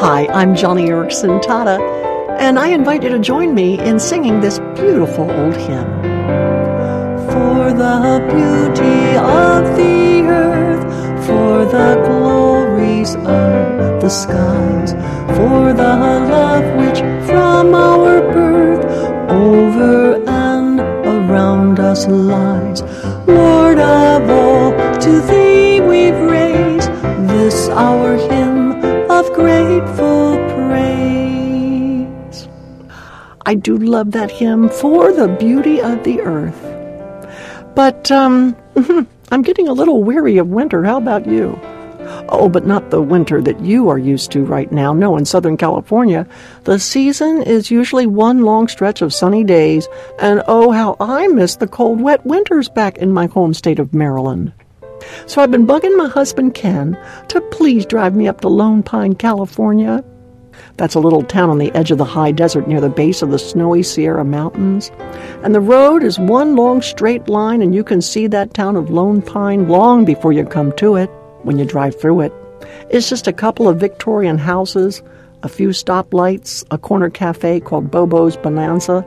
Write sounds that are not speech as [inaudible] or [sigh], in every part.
Hi, I'm Joni Eareckson Tada, and I invite you to join me in singing this beautiful old hymn. For the beauty of the earth, for the glories of the skies, for the love which from our birth over and around us lies. Lord of all, to thee we've raised this our hymn I do love that hymn for the beauty of the earth. But um, [laughs] I'm getting a little weary of winter. How about you? Oh, but not the winter that you are used to right now. No, in Southern California, the season is usually one long stretch of sunny days, and oh, how I miss the cold, wet winters back in my home state of Maryland. So I've been bugging my husband Ken to please drive me up to Lone Pine, California. That's a little town on the edge of the high desert near the base of the snowy Sierra Mountains. And the road is one long straight line, and you can see that town of Lone Pine long before you come to it when you drive through it. It's just a couple of Victorian houses, a few stoplights, a corner cafe called Bobo's Bonanza.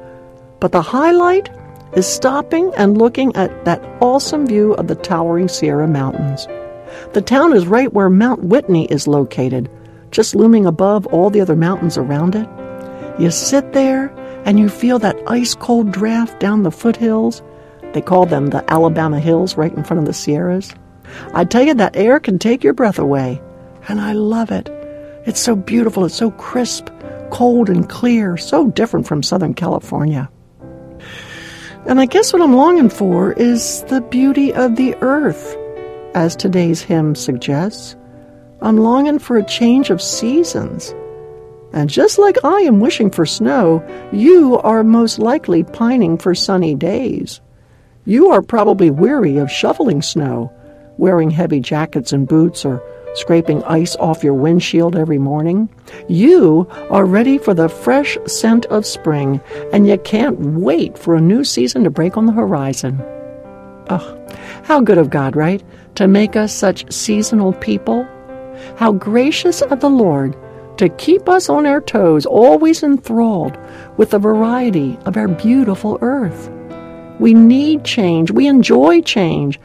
But the highlight is stopping and looking at that awesome view of the towering Sierra Mountains. The town is right where Mount Whitney is located, just looming above all the other mountains around it. You sit there and you feel that ice cold draft down the foothills. They call them the Alabama Hills right in front of the Sierras. I tell you, that air can take your breath away, and I love it. It's so beautiful, it's so crisp, cold, and clear, so different from Southern California. And I guess what I'm longing for is the beauty of the earth, as today's hymn suggests. I'm longing for a change of seasons. And just like I am wishing for snow, you are most likely pining for sunny days. You are probably weary of shoveling snow, wearing heavy jackets and boots, or scraping ice off your windshield every morning. You are ready for the fresh scent of spring, and you can't wait for a new season to break on the horizon. Oh, how good of God, right? To make us such seasonal people. How gracious of the Lord to keep us on our toes, always enthralled with the variety of our beautiful earth. We need change. We enjoy change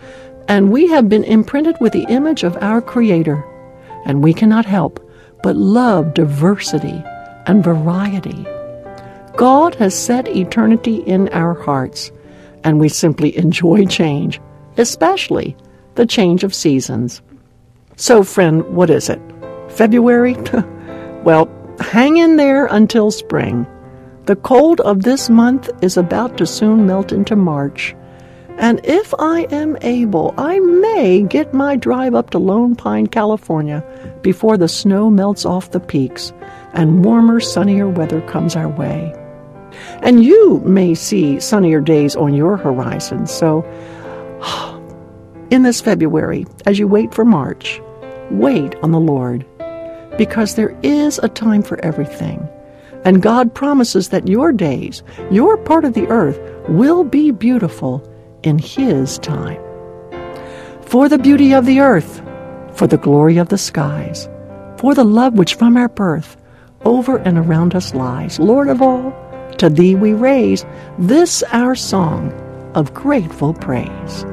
and we have been imprinted with the image of our Creator, and we cannot help but love diversity and variety. God has set eternity in our hearts, and we simply [laughs] enjoy change, especially the change of seasons. So, friend, what is it? February? [laughs] well, hang in there until spring. The cold of this month is about to soon melt into March. And if I am able, I may get my drive up to Lone Pine, California before the snow melts off the peaks and warmer, sunnier weather comes our way. And you may see sunnier days on your horizon. So, [sighs] in this February, as you wait for March, wait on the Lord because there is a time for everything. And God promises that your days, your part of the earth, will be beautiful in His time. For the beauty of the earth, for the glory of the skies, for the love which from our birth over and around us lies, Lord of all, to Thee we raise this our song of grateful praise.